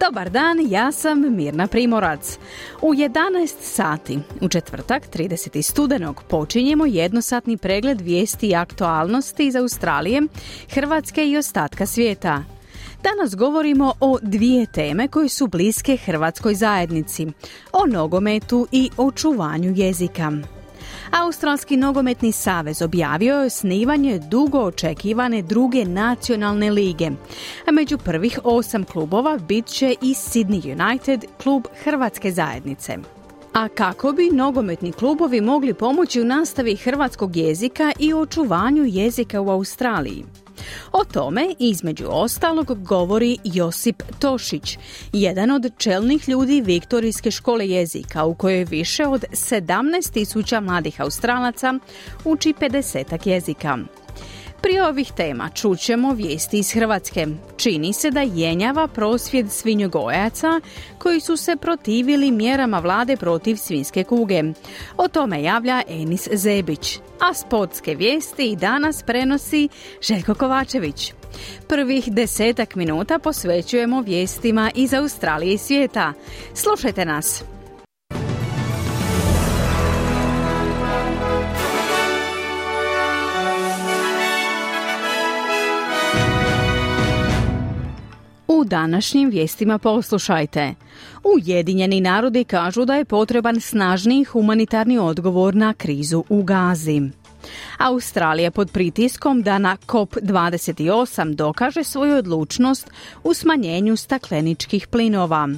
Dobar dan, ja sam Mirna Primorac. U 11 sati, u četvrtak 30. studenog, počinjemo jednosatni pregled vijesti i aktualnosti iz Australije, Hrvatske i ostatka svijeta. Danas govorimo o dvije teme koje su bliske hrvatskoj zajednici, o nogometu i očuvanju jezika. Australski nogometni savez objavio je osnivanje dugo očekivane druge nacionalne lige. A među prvih osam klubova bit će i Sydney United, klub Hrvatske zajednice. A kako bi nogometni klubovi mogli pomoći u nastavi hrvatskog jezika i očuvanju jezika u Australiji? O tome između ostalog govori Josip Tošić, jedan od čelnih ljudi Viktorijske škole jezika u kojoj više od 17.000 mladih Australaca uči 50 jezika. Prije ovih tema čućemo vijesti iz Hrvatske. Čini se da jenjava prosvjed svinjogojaca koji su se protivili mjerama vlade protiv svinske kuge. O tome javlja Enis Zebić. A sportske vijesti i danas prenosi Željko Kovačević. Prvih desetak minuta posvećujemo vijestima iz Australije i svijeta. Slušajte nas! Današnjim vijestima poslušajte. Ujedinjeni narodi kažu da je potreban snažniji humanitarni odgovor na krizu u Gazi. Australija pod pritiskom da na COP28 dokaže svoju odlučnost u smanjenju stakleničkih plinova.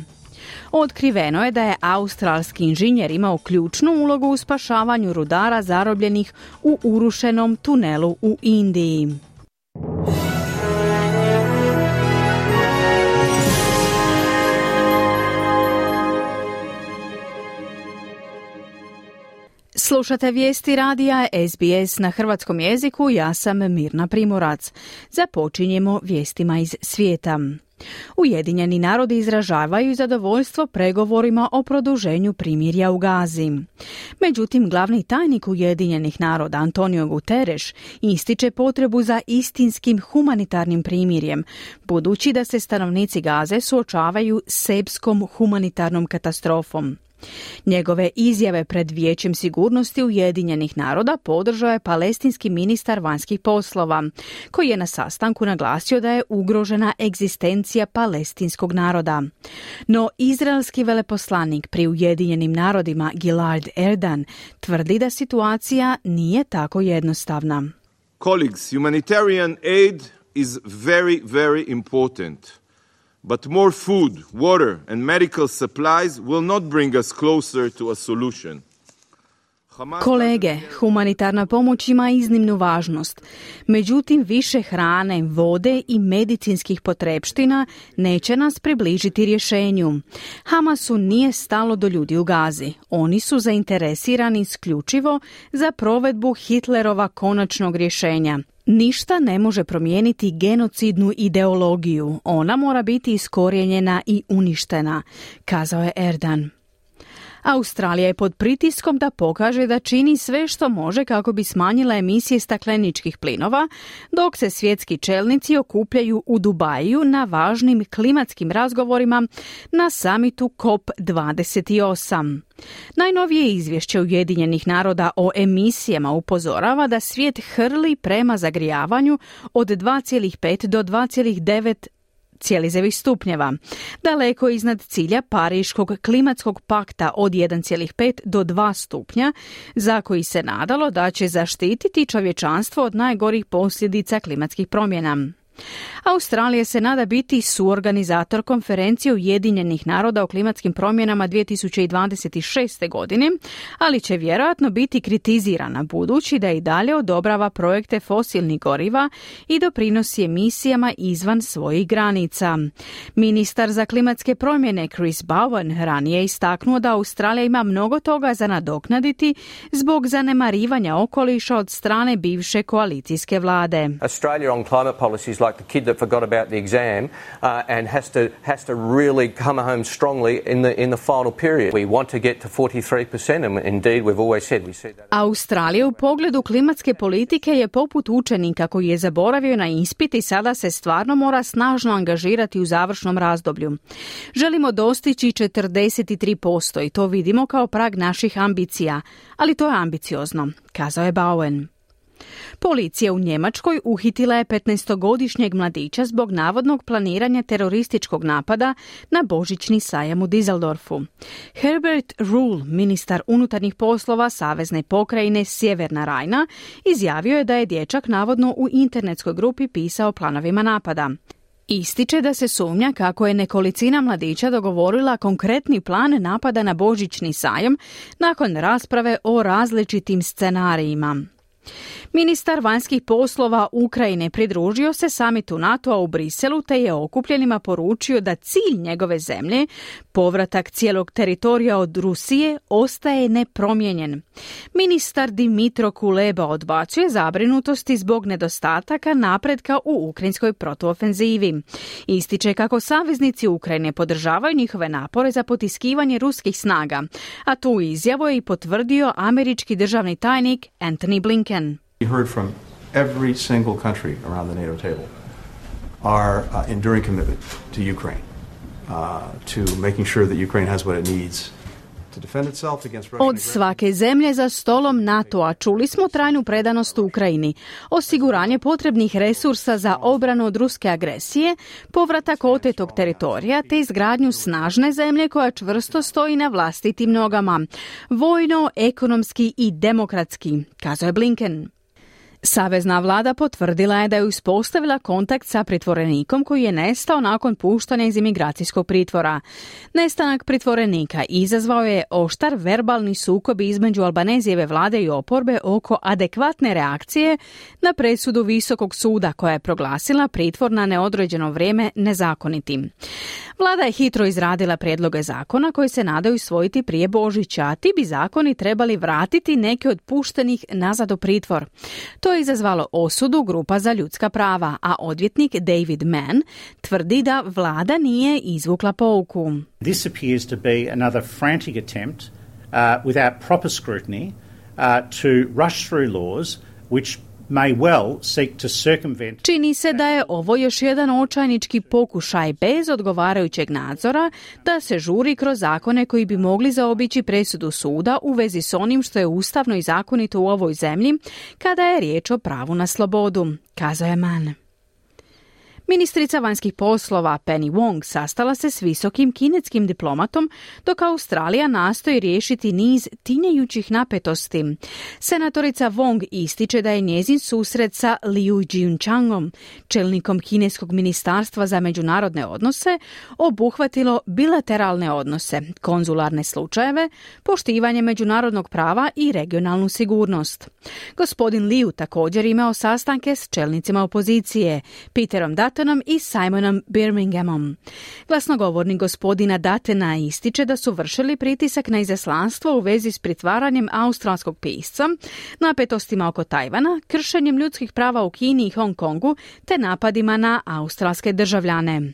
Otkriveno je da je australski inženjer imao ključnu ulogu u spašavanju rudara zarobljenih u urušenom tunelu u Indiji. Slušate vijesti radija SBS na hrvatskom jeziku, ja sam Mirna Primorac. Započinjemo vijestima iz svijeta. Ujedinjeni narodi izražavaju zadovoljstvo pregovorima o produženju primirja u Gazi. Međutim, glavni tajnik Ujedinjenih naroda Antonio Guterres ističe potrebu za istinskim humanitarnim primirjem, budući da se stanovnici Gaze suočavaju s sepskom humanitarnom katastrofom. Njegove izjave pred Vijećem sigurnosti Ujedinjenih naroda podržao je palestinski ministar vanjskih poslova, koji je na sastanku naglasio da je ugrožena egzistencija palestinskog naroda. No izraelski veleposlanik pri Ujedinjenim narodima Gilard Erdan tvrdi da situacija nije tako jednostavna. Colleagues, humanitarian aid is very, very important. But more food, water, and medical supplies will not bring us closer to a solution. Kolege, humanitarna pomoć ima iznimnu važnost. Međutim, više hrane, vode i medicinskih potrepština neće nas približiti rješenju. Hamasu nije stalo do ljudi u Gazi. Oni su zainteresirani isključivo za provedbu Hitlerova konačnog rješenja. Ništa ne može promijeniti genocidnu ideologiju. Ona mora biti iskorijenjena i uništena, kazao je Erdan. Australija je pod pritiskom da pokaže da čini sve što može kako bi smanjila emisije stakleničkih plinova, dok se svjetski čelnici okupljaju u Dubaju na važnim klimatskim razgovorima na samitu COP28. Najnovije izvješće Ujedinjenih naroda o emisijama upozorava da svijet hrli prema zagrijavanju od 2,5 do 2,9 cijelizevih stupnjeva, daleko iznad cilja Pariškog klimatskog pakta od 1,5 do 2 stupnja, za koji se nadalo da će zaštititi čovječanstvo od najgorih posljedica klimatskih promjena. Australija se nada biti suorganizator konferencije Ujedinjenih naroda o klimatskim promjenama 2026. godine, ali će vjerojatno biti kritizirana budući da i dalje odobrava projekte fosilnih goriva i doprinosi emisijama izvan svojih granica. Ministar za klimatske promjene Chris Bowen ranije istaknuo da Australija ima mnogo toga za nadoknaditi zbog zanemarivanja okoliša od strane bivše koalicijske vlade. Australia on climate policies the kid that forgot about the exam uh, and has to has to really come home strongly in the in the final period. We want to get to 43% and indeed we've always said we see that. Australija u pogledu klimatske politike je poput učenika koji je zaboravio na ispit i sada se stvarno mora snažno angažirati u završnom razdoblju. Želimo dostići 43% i to vidimo kao prag naših ambicija, ali to je ambiciozno, kazao je Bowen. Policija u Njemačkoj uhitila je 15-godišnjeg mladića zbog navodnog planiranja terorističkog napada na božićni sajam u Dizeldorfu. Herbert Rule, ministar unutarnjih poslova Savezne pokrajine Sjeverna Rajna, izjavio je da je dječak navodno u internetskoj grupi pisao planovima napada. Ističe da se sumnja kako je nekolicina mladića dogovorila konkretni plan napada na božićni sajam nakon rasprave o različitim scenarijima. Ministar vanjskih poslova Ukrajine pridružio se samitu NATO-a u Briselu te je okupljenima poručio da cilj njegove zemlje, povratak cijelog teritorija od Rusije, ostaje nepromijenjen. Ministar Dimitro Kuleba odbacuje zabrinutosti zbog nedostataka napretka u ukrajinskoj protuofenzivi. Ističe kako saveznici Ukrajine podržavaju njihove napore za potiskivanje ruskih snaga, a tu izjavu je i potvrdio američki državni tajnik Anthony Blinken. We heard from every single country around the NATO table our uh, enduring commitment to Ukraine, uh, to making sure that Ukraine has what it needs Od svake zemlje za stolom NATO-a čuli smo trajnu predanost u Ukrajini, osiguranje potrebnih resursa za obranu od ruske agresije, povratak otetog teritorija te izgradnju snažne zemlje koja čvrsto stoji na vlastitim nogama, vojno, ekonomski i demokratski, kazao je Blinken. Savezna vlada potvrdila je da je uspostavila kontakt sa pritvorenikom koji je nestao nakon puštanja iz imigracijskog pritvora. Nestanak pritvorenika izazvao je oštar verbalni sukob između Albanezijeve vlade i oporbe oko adekvatne reakcije na presudu Visokog suda koja je proglasila pritvor na neodređeno vrijeme nezakonitim. Vlada je hitro izradila prijedloge zakona koji se nadaju usvojiti prije Božića, a ti bi zakoni trebali vratiti neke od puštenih nazad u pritvor. To je izazvalo osudu grupa za ljudska prava, a odvjetnik David Mann tvrdi da vlada nije izvukla pouku. This appears to be another frantic attempt uh, without proper scrutiny uh, to rush through laws which Čini se da je ovo još jedan očajnički pokušaj bez odgovarajućeg nadzora da se žuri kroz zakone koji bi mogli zaobići presudu suda u vezi s onim što je ustavno i zakonito u ovoj zemlji kada je riječ o pravu na slobodu, kazao je Mann. Ministrica vanjskih poslova Penny Wong sastala se s visokim kinetskim diplomatom dok Australija nastoji riješiti niz tinjajućih napetosti. Senatorica Wong ističe da je njezin susret sa Liu Jiunchangom, čelnikom kineskog ministarstva za međunarodne odnose, obuhvatilo bilateralne odnose, konzularne slučajeve, poštivanje međunarodnog prava i regionalnu sigurnost. Gospodin Liu također imao sastanke s čelnicima opozicije, Peterom Dat Duttonom i Simonom Birminghamom. Glasnogovornik gospodina Datena ističe da su vršili pritisak na izaslanstvo u vezi s pritvaranjem australskog pisca, napetostima oko Tajvana, kršenjem ljudskih prava u Kini i Hong Kongu te napadima na australske državljane.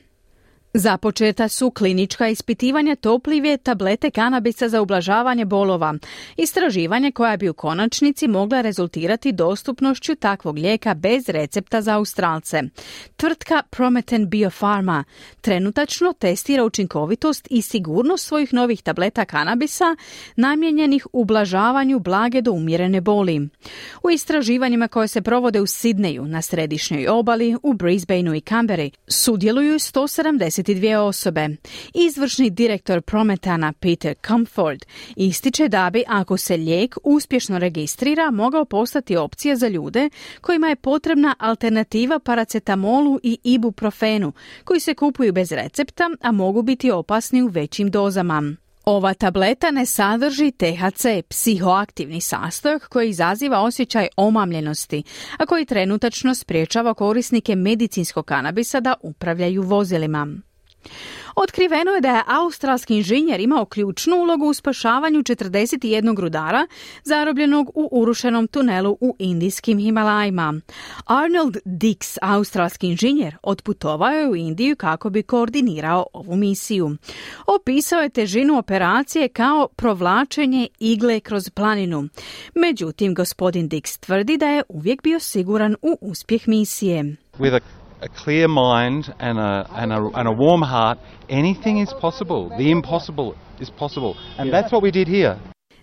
Započeta su klinička ispitivanja toplivije tablete kanabisa za ublažavanje bolova. Istraživanje koja bi u konačnici mogla rezultirati dostupnošću takvog lijeka bez recepta za Australce. Tvrtka Prometen Biopharma trenutačno testira učinkovitost i sigurnost svojih novih tableta kanabisa namijenjenih ublažavanju blage do umjerene boli. U istraživanjima koje se provode u Sidneju, na središnjoj obali, u Brisbaneu i Canberri sudjeluju 170 dvije osobe. Izvršni direktor Prometana Peter Comfort ističe da bi, ako se lijek uspješno registrira, mogao postati opcija za ljude kojima je potrebna alternativa paracetamolu i ibuprofenu, koji se kupuju bez recepta, a mogu biti opasni u većim dozama. Ova tableta ne sadrži THC, psihoaktivni sastojak koji izaziva osjećaj omamljenosti, a koji trenutačno spriječava korisnike medicinskog kanabisa da upravljaju vozilima. Otkriveno je da je australski inženjer imao ključnu ulogu u spašavanju 41 rudara zarobljenog u urušenom tunelu u indijskim Himalajima. Arnold Dix, australski inženjer, otputovao je u Indiju kako bi koordinirao ovu misiju. Opisao je težinu operacije kao provlačenje igle kroz planinu. Međutim, gospodin Dix tvrdi da je uvijek bio siguran u uspjeh misije. With a a clear mind and a, and a, and a warm heart, anything is possible. The impossible is possible. And that's what we did here.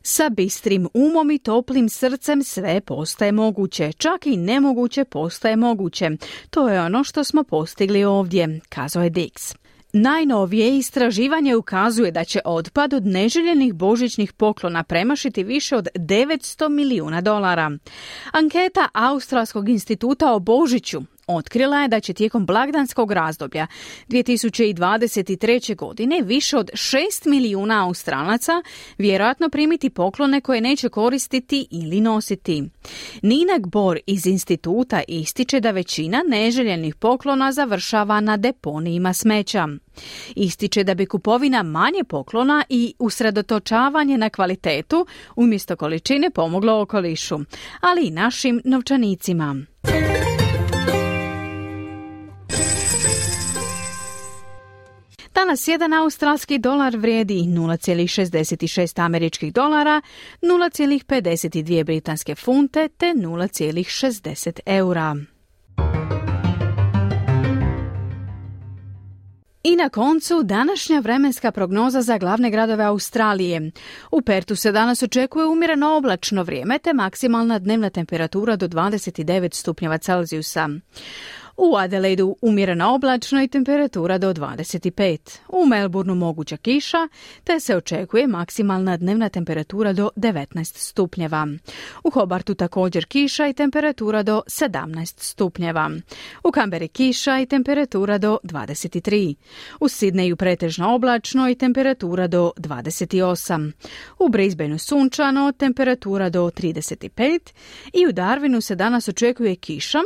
Sa bistrim umom i toplim srcem sve postaje moguće, čak i nemoguće postaje moguće. To je ono što smo postigli ovdje, kazao je Dix. Najnovije istraživanje ukazuje da će otpad od neželjenih božićnih poklona premašiti više od 900 milijuna dolara. Anketa Australskog instituta o Božiću otkrila je da će tijekom blagdanskog razdoblja 2023. godine više od 6 milijuna Australaca vjerojatno primiti poklone koje neće koristiti ili nositi. Nina Bor iz instituta ističe da većina neželjenih poklona završava na deponijima smeća. Ističe da bi kupovina manje poklona i usredotočavanje na kvalitetu umjesto količine pomoglo okolišu, ali i našim novčanicima. Danas jedan australski dolar vrijedi 0,66 američkih dolara, 0,52 britanske funte te 0,60 eura. I na koncu današnja vremenska prognoza za glavne gradove Australije. U Pertu se danas očekuje umjereno oblačno vrijeme te maksimalna dnevna temperatura do 29 stupnjeva Celzijusa. U Adelaidu umjerena oblačno i temperatura do 25. U Melbourneu moguća kiša, te se očekuje maksimalna dnevna temperatura do 19 stupnjeva. U Hobartu također kiša i temperatura do 17 stupnjeva. U Kamberi kiša i temperatura do 23. U Sidneju pretežno oblačno i temperatura do 28. U Brisbaneu sunčano, temperatura do 35. I u Darwinu se danas očekuje kiša,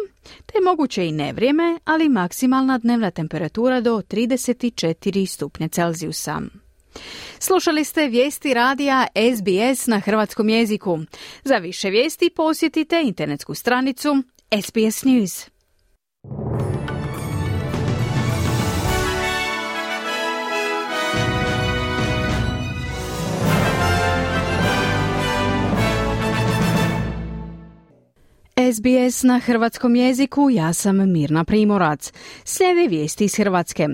te moguće i nevrijeme, ali maksimalna dnevna temperatura do 34 stupnje Celzijusa. Slušali ste vijesti radija SBS na hrvatskom jeziku. Za više vijesti posjetite internetsku stranicu SBS News. SBS na hrvatskom jeziku, ja sam Mirna Primorac. Slijede vijesti iz Hrvatske.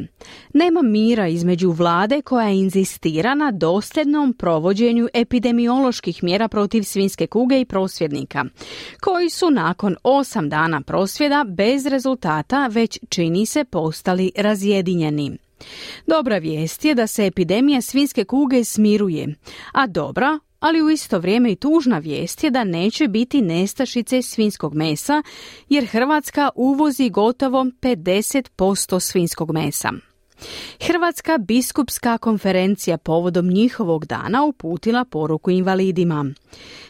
Nema mira između vlade koja inzistira na dosljednom provođenju epidemioloških mjera protiv svinske kuge i prosvjednika, koji su nakon osam dana prosvjeda bez rezultata već čini se postali razjedinjeni. Dobra vijest je da se epidemija svinske kuge smiruje, a dobra ali u isto vrijeme i tužna vijest je da neće biti nestašice svinskog mesa, jer Hrvatska uvozi gotovo 50% svinskog mesa. Hrvatska biskupska konferencija povodom njihovog dana uputila poruku invalidima.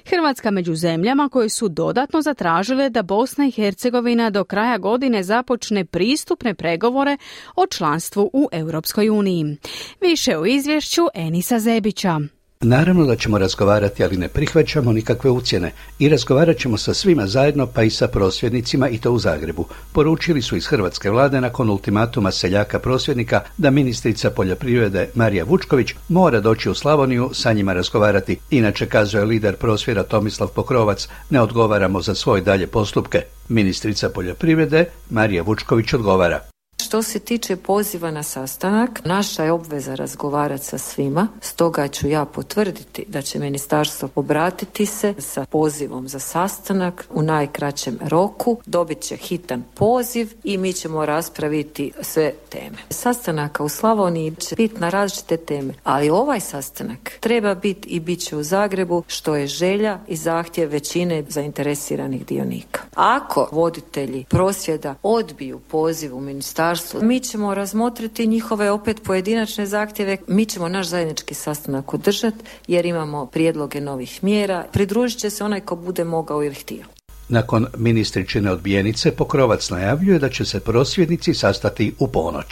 Hrvatska među zemljama koje su dodatno zatražile da Bosna i Hercegovina do kraja godine započne pristupne pregovore o članstvu u Europskoj uniji. Više u izvješću Enisa Zebića. Naravno da ćemo razgovarati, ali ne prihvaćamo nikakve ucjene i razgovarat ćemo sa svima zajedno, pa i sa prosvjednicima i to u Zagrebu. Poručili su iz Hrvatske vlade nakon ultimatuma seljaka prosvjednika da ministrica poljoprivrede Marija Vučković mora doći u Slavoniju sa njima razgovarati. Inače, kazuje lider prosvjera Tomislav Pokrovac, ne odgovaramo za svoje dalje postupke. Ministrica poljoprivrede Marija Vučković odgovara. Što se tiče poziva na sastanak, naša je obveza razgovarati sa svima, stoga ću ja potvrditi da će ministarstvo obratiti se sa pozivom za sastanak u najkraćem roku, dobit će hitan poziv i mi ćemo raspraviti sve teme. Sastanaka u Slavoniji će biti na različite teme, ali ovaj sastanak treba biti i bit će u Zagrebu, što je želja i zahtjev većine zainteresiranih dionika. Ako voditelji prosvjeda odbiju poziv u ministarstvo mi ćemo razmotriti njihove opet pojedinačne zahtjeve. Mi ćemo naš zajednički sastanak održati jer imamo prijedloge novih mjera. Pridružit će se onaj ko bude mogao ili htio. Nakon ministričine odbijenice Pokrovac najavljuje da će se prosvjednici sastati u ponoć.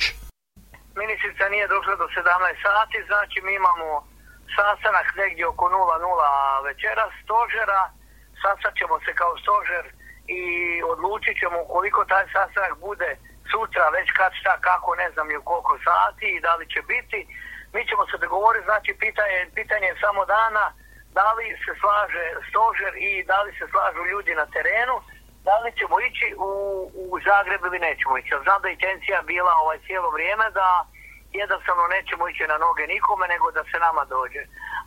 Ministrica nije došla do 17 sati, znači mi imamo sastanak negdje oko 00 večera stožera, sastat ćemo se kao stožer i odlučit ćemo koliko taj sastanak bude sutra već kad šta kako ne znam i u koliko sati i da li će biti. Mi ćemo se dogovoriti, znači pitanje, pitanje je samo dana da li se slaže stožer i da li se slažu ljudi na terenu, da li ćemo ići u, u Zagreb ili nećemo ići. Znam da je intencija bila ovaj cijelo vrijeme da jednostavno nećemo ići na noge nikome nego da se nama dođe.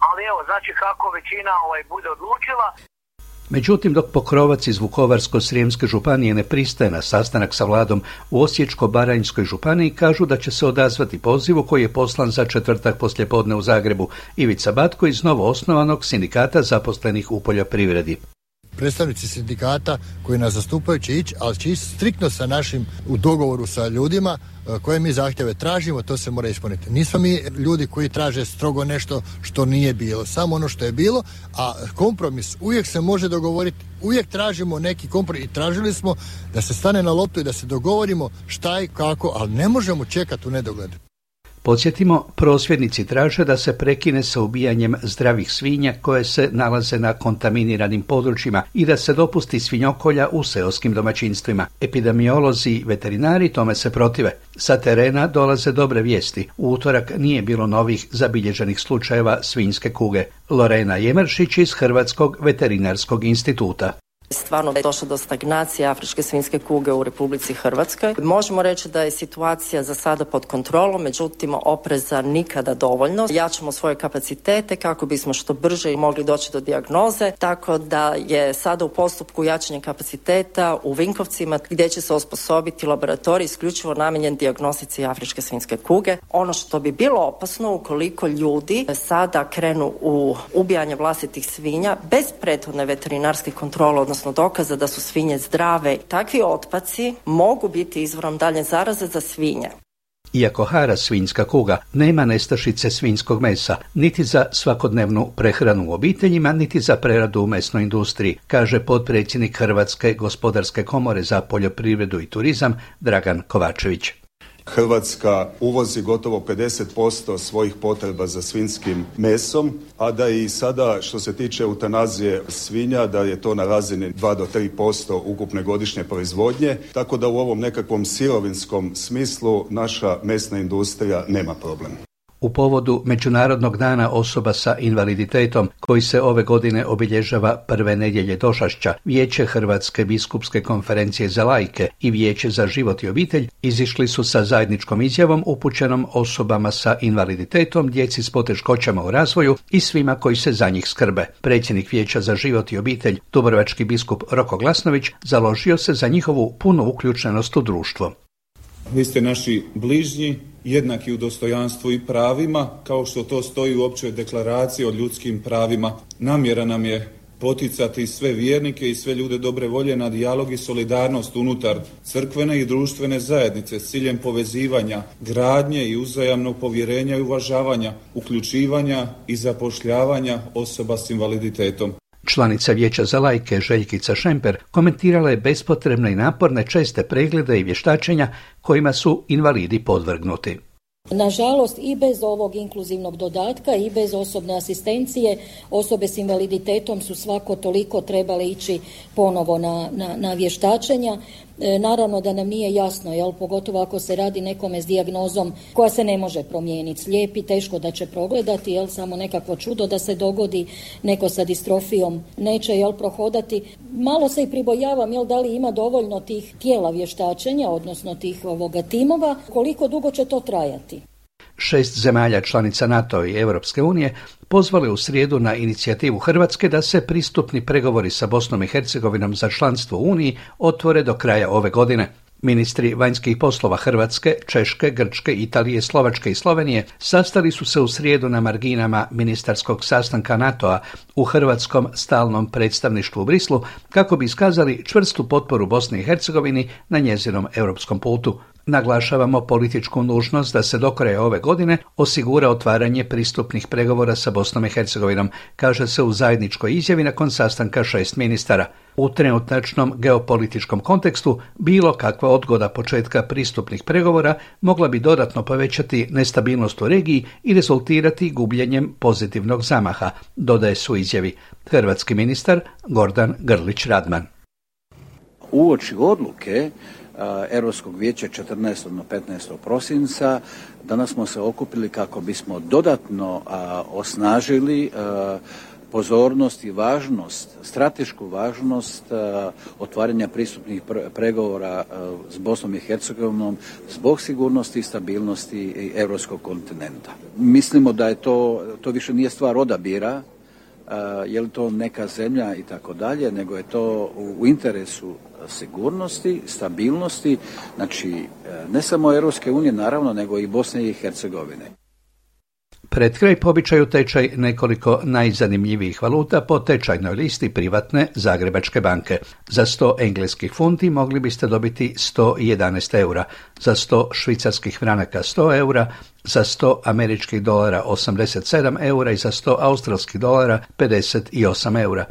Ali evo, znači kako većina ovaj bude odlučila, Međutim, dok Pokrovac iz Vukovarsko-Srijemske županije ne pristaje na sastanak sa vladom u Osječko-Baranjskoj županiji, kažu da će se odazvati pozivu koji je poslan za četvrtak poslijepodne u Zagrebu. Ivica Batko iz novo osnovanog sindikata zaposlenih u poljoprivredi predstavnici sindikata koji nas zastupaju će ići, ali će ići striktno sa našim u dogovoru sa ljudima e, koje mi zahtjeve tražimo, to se mora ispuniti. Nismo mi ljudi koji traže strogo nešto što nije bilo, samo ono što je bilo, a kompromis uvijek se može dogovoriti, uvijek tražimo neki kompromis i tražili smo da se stane na loptu i da se dogovorimo šta i kako, ali ne možemo čekati u nedogled. Podsjetimo, prosvjednici traže da se prekine sa ubijanjem zdravih svinja koje se nalaze na kontaminiranim područjima i da se dopusti svinjokolja u seoskim domaćinstvima. Epidemiolozi i veterinari tome se protive. Sa terena dolaze dobre vijesti. U utorak nije bilo novih zabilježenih slučajeva svinjske kuge. Lorena Jemeršić iz Hrvatskog veterinarskog instituta. Stvarno je došlo do stagnacije afričke svinske kuge u Republici Hrvatskoj. Možemo reći da je situacija za sada pod kontrolom, međutim opreza nikada dovoljno. Jačamo svoje kapacitete kako bismo što brže mogli doći do dijagnoze, tako da je sada u postupku jačanja kapaciteta u Vinkovcima gdje će se osposobiti laboratorij isključivo namijenjen dijagnostici afričke svinske kuge. Ono što bi bilo opasno ukoliko ljudi sada krenu u ubijanje vlastitih svinja bez prethodne veterinarske kontrole, odnosno odnosno dokaza da su svinje zdrave. Takvi otpaci mogu biti izvorom dalje zaraze za svinje. Iako hara svinjska kuga nema nestašice svinjskog mesa, niti za svakodnevnu prehranu u obiteljima, niti za preradu u mesnoj industriji, kaže potpredsjednik Hrvatske gospodarske komore za poljoprivredu i turizam Dragan Kovačević. Hrvatska uvozi gotovo 50% svojih potreba za svinskim mesom, a da i sada što se tiče eutanazije svinja, da je to na razini 2 do 3% ukupne godišnje proizvodnje, tako da u ovom nekakvom sirovinskom smislu naša mesna industrija nema problem u povodu Međunarodnog dana osoba sa invaliditetom koji se ove godine obilježava prve nedjelje došašća, Vijeće Hrvatske biskupske konferencije za lajke i Vijeće za život i obitelj izišli su sa zajedničkom izjavom upućenom osobama sa invaliditetom, djeci s poteškoćama u razvoju i svima koji se za njih skrbe. Predsjednik Vijeća za život i obitelj, Dubrovački biskup Roko Glasnović, založio se za njihovu punu uključenost u društvo. Vi ste naši bližnji, jednaki u dostojanstvu i pravima, kao što to stoji u općoj deklaraciji o ljudskim pravima. Namjera nam je poticati sve vjernike i sve ljude dobre volje na dijalog i solidarnost unutar crkvene i društvene zajednice s ciljem povezivanja, gradnje i uzajamnog povjerenja i uvažavanja, uključivanja i zapošljavanja osoba s invaliditetom. Članica Vijeća za lajke Željkica Šemper komentirala je bespotrebne i naporne česte preglede i vještačenja kojima su invalidi podvrgnuti. Nažalost i bez ovog inkluzivnog dodatka i bez osobne asistencije osobe s invaliditetom su svako toliko trebale ići ponovo na, na, na vještačenja. E, naravno da nam nije jasno, jel, pogotovo ako se radi nekome s dijagnozom koja se ne može promijeniti. Slijepi teško da će progledati, jel, samo nekakvo čudo da se dogodi, neko sa distrofijom neće, jel, prohodati. Malo se i pribojavam, jel, da li ima dovoljno tih tijela vještačenja, odnosno tih ovoga timova, koliko dugo će to trajati. Šest zemalja članica NATO i Europske unije pozvale u srijedu na inicijativu Hrvatske da se pristupni pregovori sa Bosnom i Hercegovinom za članstvo u Uniji otvore do kraja ove godine. Ministri vanjskih poslova Hrvatske, Češke, Grčke, Italije, Slovačke i Slovenije sastali su se u srijedu na marginama ministarskog sastanka NATO-a u Hrvatskom stalnom predstavništvu u Brislu kako bi iskazali čvrstu potporu Bosni i Hercegovini na njezinom europskom putu. Naglašavamo političku nužnost da se do kraja ove godine osigura otvaranje pristupnih pregovora sa Bosnom i Hercegovinom, kaže se u zajedničkoj izjavi nakon sastanka šest ministara. U trenutačnom geopolitičkom kontekstu bilo kakva odgoda početka pristupnih pregovora mogla bi dodatno povećati nestabilnost u regiji i rezultirati gubljenjem pozitivnog zamaha, dodaje su izjavi hrvatski ministar Gordan Grlić Radman. Uoči odluke Europskog vijeća 14. do 15. prosinca. Danas smo se okupili kako bismo dodatno osnažili pozornost i važnost, stratešku važnost otvaranja pristupnih pregovora s Bosnom i Hercegovinom zbog sigurnosti i stabilnosti europskog kontinenta. Mislimo da je to, to više nije stvar odabira, je li to neka zemlja i tako dalje, nego je to u interesu sigurnosti, stabilnosti, znači e, ne samo Europske unije naravno, nego i Bosne i Hercegovine. Pred kraj pobičaju tečaj nekoliko najzanimljivijih valuta po tečajnoj listi privatne Zagrebačke banke. Za 100 engleskih funti mogli biste dobiti 111 eura, za 100 švicarskih franaka 100 eura, za 100 američkih dolara 87 eura i za 100 australskih dolara 58 eura.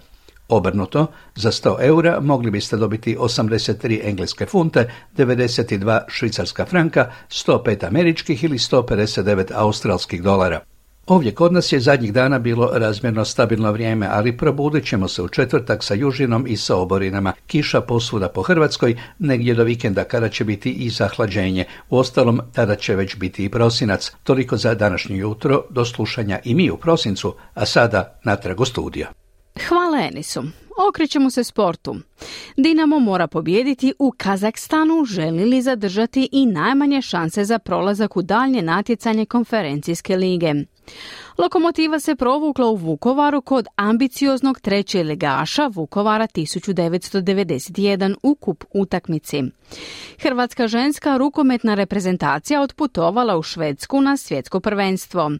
Obrnuto, za 100 eura mogli biste dobiti 83 engleske funte, 92 švicarska franka, 105 američkih ili 159 australskih dolara. Ovdje kod nas je zadnjih dana bilo razmjerno stabilno vrijeme, ali probudit ćemo se u četvrtak sa južinom i sa oborinama. Kiša posvuda po Hrvatskoj, negdje do vikenda kada će biti i zahlađenje. U ostalom, tada će već biti i prosinac. Toliko za današnje jutro, do slušanja i mi u prosincu, a sada natrag u studio. Hvala Enisu. Okrećemo se sportu. Dinamo mora pobijediti u Kazakstanu, želi li zadržati i najmanje šanse za prolazak u daljnje natjecanje konferencijske lige. Lokomotiva se provukla u Vukovaru kod ambicioznog treće ligaša Vukovara 1991 u kup utakmici. Hrvatska ženska rukometna reprezentacija otputovala u Švedsku na svjetsko prvenstvo.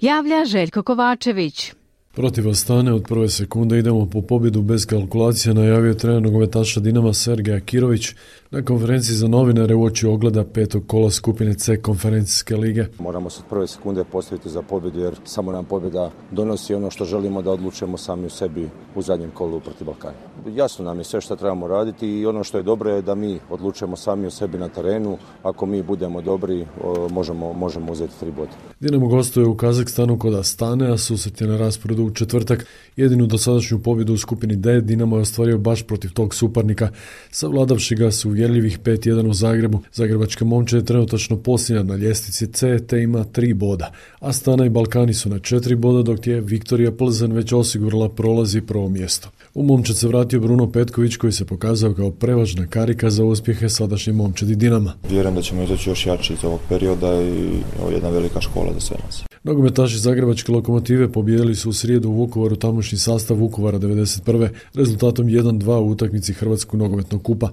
Javlja Željko Kovačević. Protiv Astane od prve sekunde idemo po pobjedu bez kalkulacija najavio trener nogometaša Dinama Sergeja Kirović na konferenciji za novinare uoči ogleda petog kola skupine C konferencijske lige. Moramo se od prve sekunde postaviti za pobjedu jer samo nam pobjeda donosi ono što želimo da odlučujemo sami u sebi u zadnjem kolu protiv Balkana. Jasno nam je sve što trebamo raditi i ono što je dobro je da mi odlučujemo sami u sebi na terenu. Ako mi budemo dobri možemo, možemo uzeti tri boda. Dinamo gostuje u Kazakstanu kod Astane, a susret je na rasporedu u četvrtak. Jedinu dosadašnju pobjedu u skupini D Dinamo je ostvario baš protiv tog suparnika, savladavši ga su uvjerljivih 5-1 u Zagrebu. Zagrebačka momče je trenutačno posljednja na ljestvici C te ima 3 boda. Astana i Balkani su na 4 boda dok je Viktorija Plzen već osigurala prolazi prvo mjesto. U momčad se vratio Bruno Petković koji se pokazao kao prevažna karika za uspjehe sadašnje momčadi Dinama. Vjerujem da ćemo izaći još jači iz ovog perioda i ovo je jedna velika škola za sve nas. Nogometaši Zagrebačke lokomotive pobijedili su u srijedu u Vukovaru tamošnji sastav Vukovara 91. rezultatom 1-2 u utakmici Hrvatskog nogometnog kupa.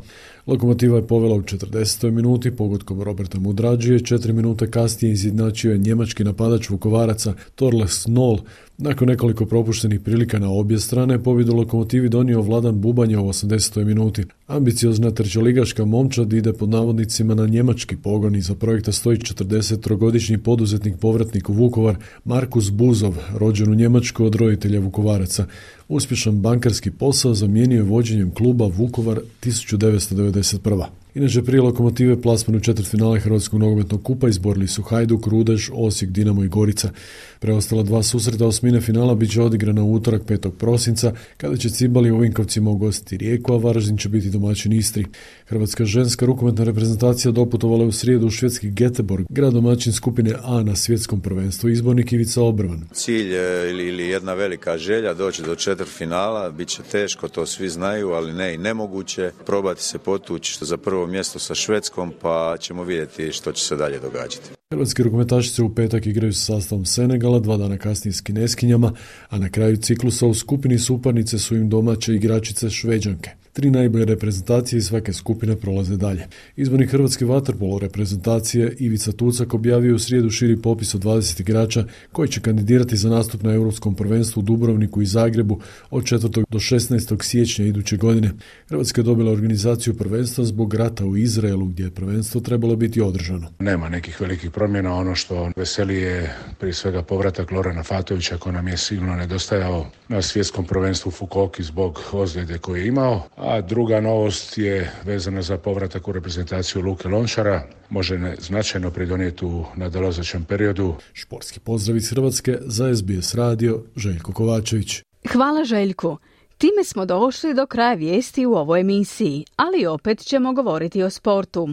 Lokomotiva je povela u 40. minuti pogodkom Roberta Mudrađije, četiri minute kasnije izjednačio je njemački napadač Vukovaraca Torles Nol. Nakon nekoliko propuštenih prilika na obje strane, pobjedu lokomotivi donio Vladan Bubanja u 80. minuti. Ambiciozna trećoligaška momčad ide pod navodnicima na njemački pogon i za projekta stoji 43-godišnji poduzetnik povratnik u Vukovar Markus Buzov, rođen u Njemačku od roditelja Vukovaraca. Uspješan bankarski posao zamijenio je vođenjem kluba Vukovar 1991. Inače, prije lokomotive plasmanu četvrtfinale Hrvatskog nogometnog kupa izborili su Hajduk, Rudež, Osijek, Dinamo i Gorica. Preostala dva susreta osmine finala bit će odigrana u utorak 5. prosinca, kada će Cibali u Vinkovcima ugostiti Rijeku, a Varaždin će biti domaćin Istri. Hrvatska ženska rukometna reprezentacija doputovala u srijedu u švedski Geteborg, grad domaćin skupine A na svjetskom prvenstvu, izbornik Ivica Obrvan. Cilj ili, ili jedna velika želja doći do četvrtfinala, bit će teško, to svi znaju, ali ne i nemoguće. Probati se potući što za mjesto sa Švedskom, pa ćemo vidjeti što će se dalje događati. Hrvatski rukometaši se u petak igraju sa sastavom Senegala, dva dana kasnije s kineskinjama, a na kraju ciklusa u skupini suparnice su im domaće igračice Šveđanke. Tri najbolje reprezentacije iz svake skupine prolaze dalje. Izbornik Hrvatske vaterpolo reprezentacije Ivica Tucak objavio u srijedu širi popis od 20 igrača koji će kandidirati za nastup na Europskom prvenstvu u Dubrovniku i Zagrebu od 4. do 16. siječnja iduće godine. Hrvatska je dobila organizaciju prvenstva zbog rata u Izraelu gdje je prvenstvo trebalo biti održano. Nema nekih velikih promjena. Ono što veseli je prije svega povratak Lorana Fatovića koji nam je sigurno nedostajao na svjetskom prvenstvu Fukoki zbog ozljede koje je imao. A druga novost je vezana za povratak u reprezentaciju Luke Lončara. Može ne značajno pridonijeti u nadolazećem periodu. Športski pozdrav iz Hrvatske za SBS radio Željko Kovačević. Hvala Željku. Time smo došli do kraja vijesti u ovoj emisiji, ali opet ćemo govoriti o sportu.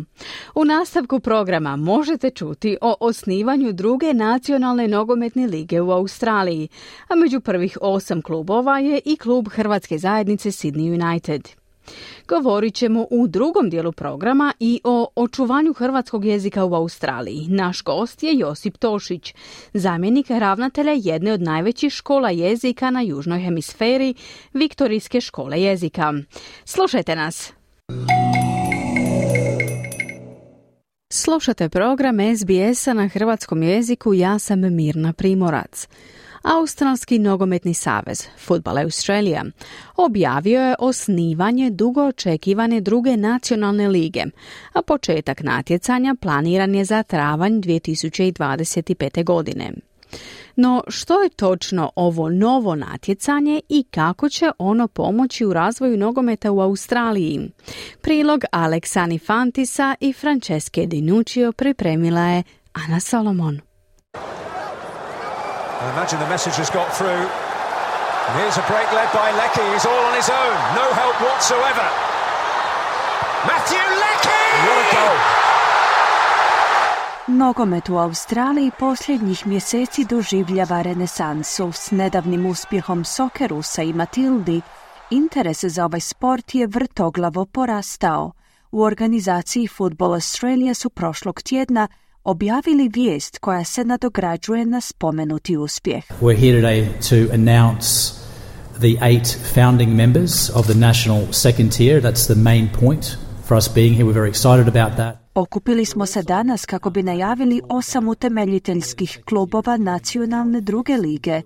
U nastavku programa možete čuti o osnivanju druge nacionalne nogometne lige u Australiji, a među prvih osam klubova je i klub Hrvatske zajednice Sydney United. Govorit ćemo u drugom dijelu programa i o očuvanju hrvatskog jezika u Australiji. Naš gost je Josip Tošić, zamjenik ravnatelja jedne od najvećih škola jezika na južnoj hemisferi, Viktorijske škole jezika. Slušajte nas! Slušate program SBS-a na hrvatskom jeziku, ja sam Mirna Primorac. Australski nogometni savez, Football Australia, objavio je osnivanje dugo očekivane druge nacionalne lige, a početak natjecanja planiran je za travanj 2025. godine. No što je točno ovo novo natjecanje i kako će ono pomoći u razvoju nogometa u Australiji? Prilog Aleksani Fantisa i Franceske Dinuccio pripremila je Ana Solomon. I imagine the message has got through. And here's a break led by Lecky. He's all on his own. No help whatsoever. Matthew Lecky! What a goal! Nogomet u Australiji posljednjih mjeseci doživljava renesansu. S nedavnim uspjehom Sokerusa i Matildi, interes za ovaj sport je vrtoglavo porastao. U organizaciji Football Australia su prošlog tjedna objavili vijest koja se nadograđuje na spomenuti uspjeh. We're here today to announce the eight founding members of the national second tier. That's the main point for us being here. We're very excited about that. Okupili smo se danas kako bi najavili osam utemeljiteljskih klubova nacionalne druge lige.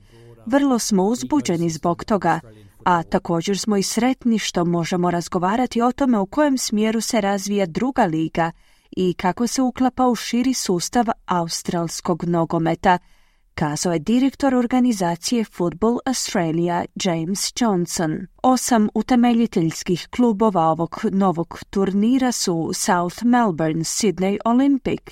Vrlo smo uzbuđeni zbog toga, a također smo i sretni što možemo razgovarati o tome u kojem smjeru se razvija druga liga – i kako se uklapa u širi sustav australskog nogometa, kazao je direktor organizacije Football Australia James Johnson. Osam utemeljiteljskih klubova ovog novog turnira su South Melbourne Sydney Olympic,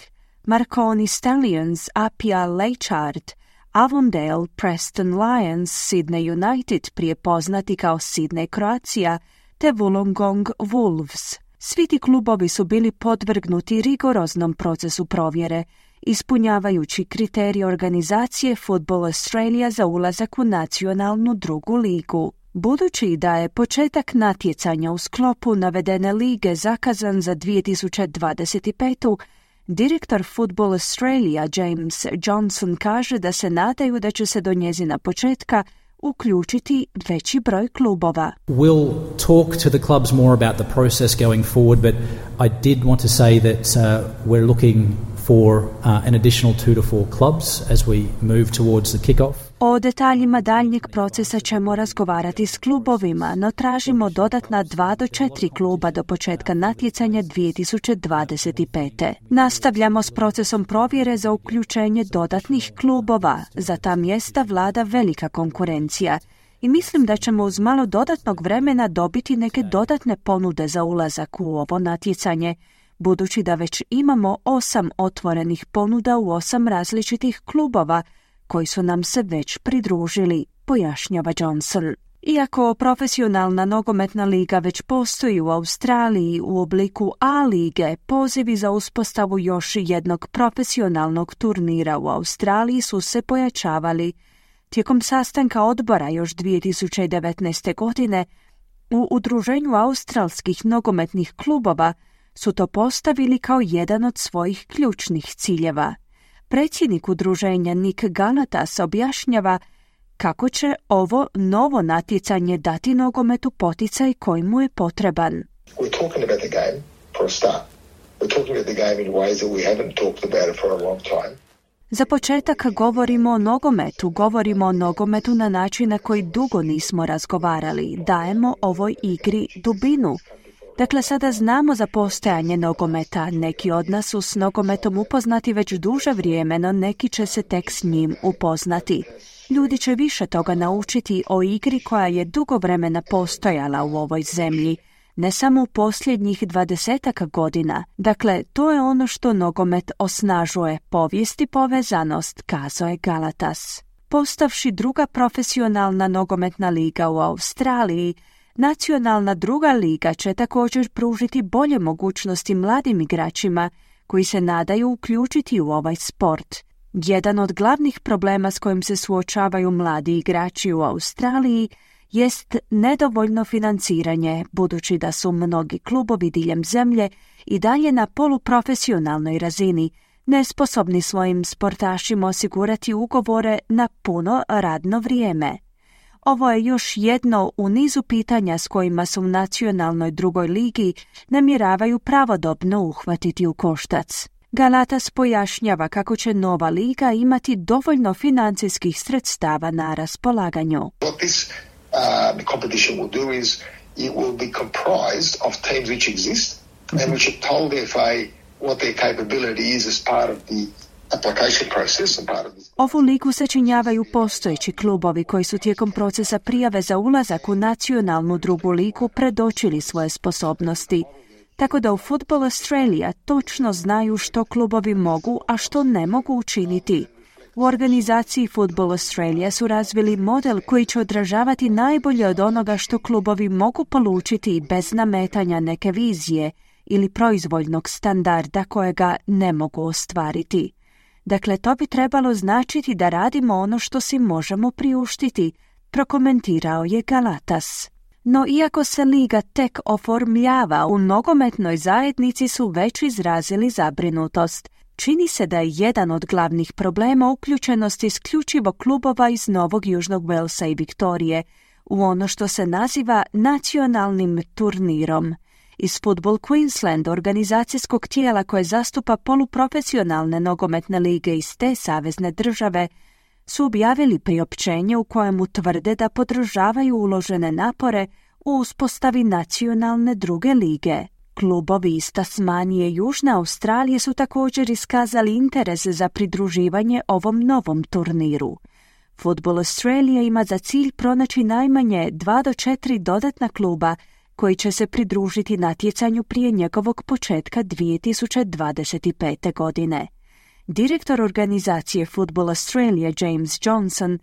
Marconi Stallions Apia Leichhardt, Avondale Preston Lions Sydney United prije poznati kao Sydney Croatia te Wollongong Wolves. Svi ti klubovi su bili podvrgnuti rigoroznom procesu provjere, ispunjavajući kriterije organizacije Football Australia za ulazak u nacionalnu drugu ligu. Budući da je početak natjecanja u sklopu navedene lige zakazan za 2025. Direktor Football Australia James Johnson kaže da se nadaju da će se do njezina početka uključiti veći broj klubova. We'll talk to the clubs more about the process going forward, but I did want to say that uh, we're looking for uh, an additional two to four clubs as we move towards the kick-off. O detaljima daljnjeg procesa ćemo razgovarati s klubovima, no tražimo dodatna dva do četiri kluba do početka natjecanja 2025. Nastavljamo s procesom provjere za uključenje dodatnih klubova. Za ta mjesta vlada velika konkurencija i mislim da ćemo uz malo dodatnog vremena dobiti neke dodatne ponude za ulazak u ovo natjecanje budući da već imamo osam otvorenih ponuda u osam različitih klubova koji su nam se već pridružili, pojašnjava Johnson. Iako profesionalna nogometna liga već postoji u Australiji u obliku A lige, pozivi za uspostavu još jednog profesionalnog turnira u Australiji su se pojačavali. Tijekom sastanka odbora još 2019. godine u Udruženju australskih nogometnih klubova su to postavili kao jedan od svojih ključnih ciljeva. Predsjednik udruženja Nick Galatas objašnjava kako će ovo novo natjecanje dati nogometu poticaj koji mu je potreban. We're talking about the game for a start. We're talking about the game in ways that we haven't talked about it for a long time. Za početak govorimo o nogometu, govorimo o nogometu na način na koji dugo nismo razgovarali, dajemo ovoj igri dubinu. Dakle, sada znamo za postojanje nogometa, neki od nas su s nogometom upoznati već duže vrijeme, no neki će se tek s njim upoznati. Ljudi će više toga naučiti o igri koja je dugo vremena postojala u ovoj zemlji, ne samo u posljednjih dvadesetaka godina. Dakle, to je ono što nogomet osnažuje, povijest i povezanost, kazao je Galatas. Postavši druga profesionalna nogometna liga u Australiji, nacionalna druga liga će također pružiti bolje mogućnosti mladim igračima koji se nadaju uključiti u ovaj sport. Jedan od glavnih problema s kojim se suočavaju mladi igrači u Australiji jest nedovoljno financiranje, budući da su mnogi klubovi diljem zemlje i dalje na poluprofesionalnoj razini, nesposobni svojim sportašima osigurati ugovore na puno radno vrijeme. Ovo je još jedno u nizu pitanja s kojima su u nacionalnoj drugoj ligi namjeravaju pravodobno uhvatiti u koštac. Galatas pojašnjava kako će nova liga imati dovoljno financijskih sredstava na raspolaganju. What this uh, competition will do is it will be comprised of teams which exist and which have told the FA what their capability is as part of the Ovu ligu sačinjavaju postojeći klubovi koji su tijekom procesa prijave za ulazak u nacionalnu drugu ligu predočili svoje sposobnosti tako da u Football Australia točno znaju što klubovi mogu, a što ne mogu učiniti. U organizaciji Football Australia su razvili model koji će odražavati najbolje od onoga što klubovi mogu polučiti bez nametanja neke vizije ili proizvoljnog standarda kojega ne mogu ostvariti. Dakle, to bi trebalo značiti da radimo ono što si možemo priuštiti, prokomentirao je Galatas. No iako se liga tek oformljava, u nogometnoj zajednici su već izrazili zabrinutost. Čini se da je jedan od glavnih problema uključenost isključivo klubova iz Novog Južnog Velsa i Viktorije u ono što se naziva nacionalnim turnirom. Iz Football Queensland, organizacijskog tijela koje zastupa poluprofesionalne nogometne lige iz te savezne države, su objavili priopćenje u kojemu tvrde da podržavaju uložene napore u uspostavi nacionalne druge lige. Klubovi iz Tasmanije i Južne Australije su također iskazali interes za pridruživanje ovom novom turniru. Football Australia ima za cilj pronaći najmanje dva do četiri dodatna kluba koji će se pridružiti natjecanju prije njegovog početka 2025. godine. Direktor organizacije Football Australia James Johnson